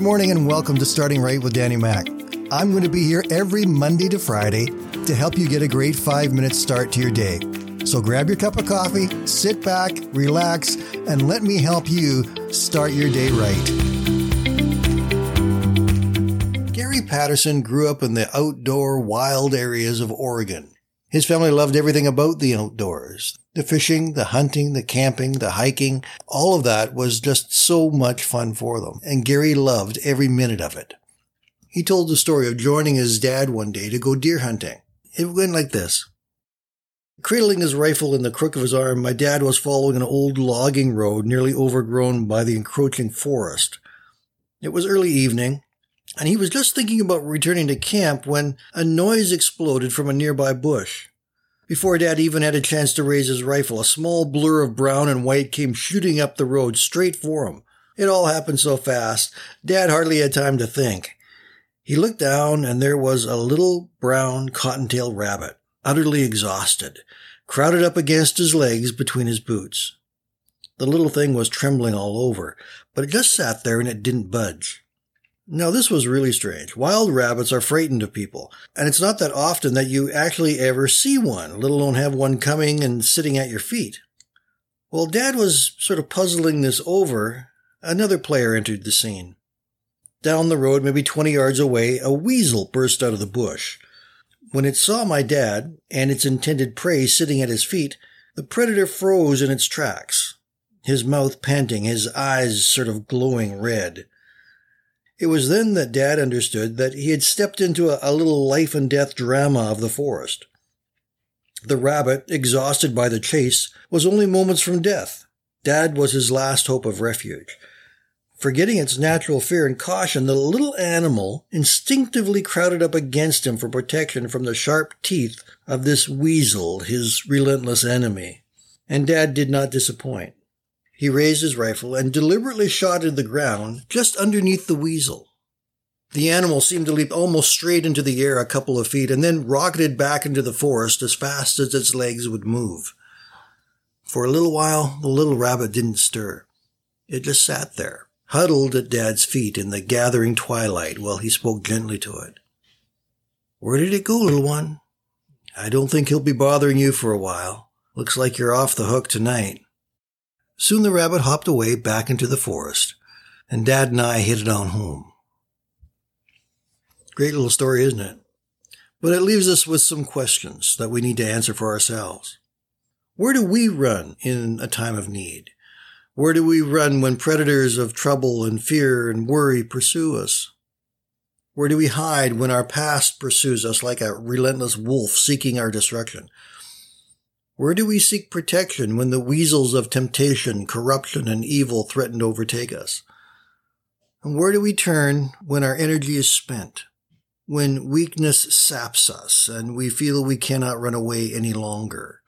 Good morning and welcome to Starting Right with Danny Mac. I'm going to be here every Monday to Friday to help you get a great five minute start to your day. So grab your cup of coffee, sit back, relax, and let me help you start your day right. Gary Patterson grew up in the outdoor wild areas of Oregon. His family loved everything about the outdoors. The fishing, the hunting, the camping, the hiking, all of that was just so much fun for them. And Gary loved every minute of it. He told the story of joining his dad one day to go deer hunting. It went like this. Cradling his rifle in the crook of his arm, my dad was following an old logging road nearly overgrown by the encroaching forest. It was early evening, and he was just thinking about returning to camp when a noise exploded from a nearby bush. Before Dad even had a chance to raise his rifle, a small blur of brown and white came shooting up the road straight for him. It all happened so fast, Dad hardly had time to think. He looked down, and there was a little brown cottontail rabbit, utterly exhausted, crowded up against his legs between his boots. The little thing was trembling all over, but it just sat there and it didn't budge. Now, this was really strange. Wild rabbits are frightened of people, and it's not that often that you actually ever see one, let alone have one coming and sitting at your feet. While Dad was sort of puzzling this over, another player entered the scene. Down the road, maybe 20 yards away, a weasel burst out of the bush. When it saw my dad and its intended prey sitting at his feet, the predator froze in its tracks, his mouth panting, his eyes sort of glowing red. It was then that Dad understood that he had stepped into a, a little life and death drama of the forest. The rabbit, exhausted by the chase, was only moments from death. Dad was his last hope of refuge. Forgetting its natural fear and caution, the little animal instinctively crowded up against him for protection from the sharp teeth of this weasel, his relentless enemy. And Dad did not disappoint. He raised his rifle and deliberately shot at the ground just underneath the weasel. The animal seemed to leap almost straight into the air a couple of feet and then rocketed back into the forest as fast as its legs would move. For a little while, the little rabbit didn't stir. It just sat there, huddled at Dad's feet in the gathering twilight while he spoke gently to it. Where did it go, little one? I don't think he'll be bothering you for a while. Looks like you're off the hook tonight. Soon the rabbit hopped away back into the forest, and Dad and I headed on home. Great little story, isn't it? But it leaves us with some questions that we need to answer for ourselves. Where do we run in a time of need? Where do we run when predators of trouble and fear and worry pursue us? Where do we hide when our past pursues us like a relentless wolf seeking our destruction? Where do we seek protection when the weasels of temptation, corruption, and evil threaten to overtake us? And where do we turn when our energy is spent? When weakness saps us and we feel we cannot run away any longer?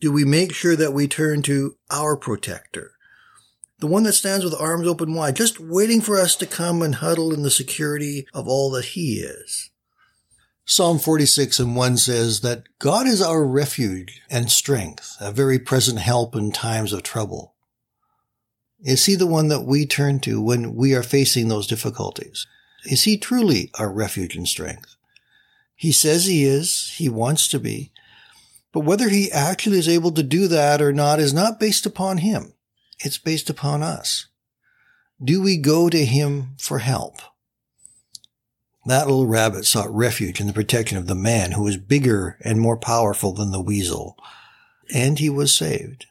Do we make sure that we turn to our protector? The one that stands with arms open wide, just waiting for us to come and huddle in the security of all that he is. Psalm 46 and 1 says that God is our refuge and strength, a very present help in times of trouble. Is he the one that we turn to when we are facing those difficulties? Is he truly our refuge and strength? He says he is, he wants to be, but whether he actually is able to do that or not is not based upon him. It's based upon us. Do we go to him for help? That little rabbit sought refuge in the protection of the man who was bigger and more powerful than the weasel. And he was saved.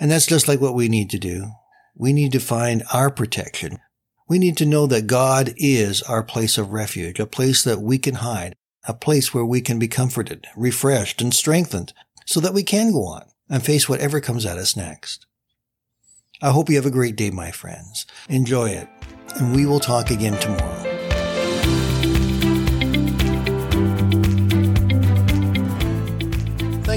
And that's just like what we need to do. We need to find our protection. We need to know that God is our place of refuge, a place that we can hide, a place where we can be comforted, refreshed, and strengthened so that we can go on and face whatever comes at us next. I hope you have a great day, my friends. Enjoy it, and we will talk again tomorrow.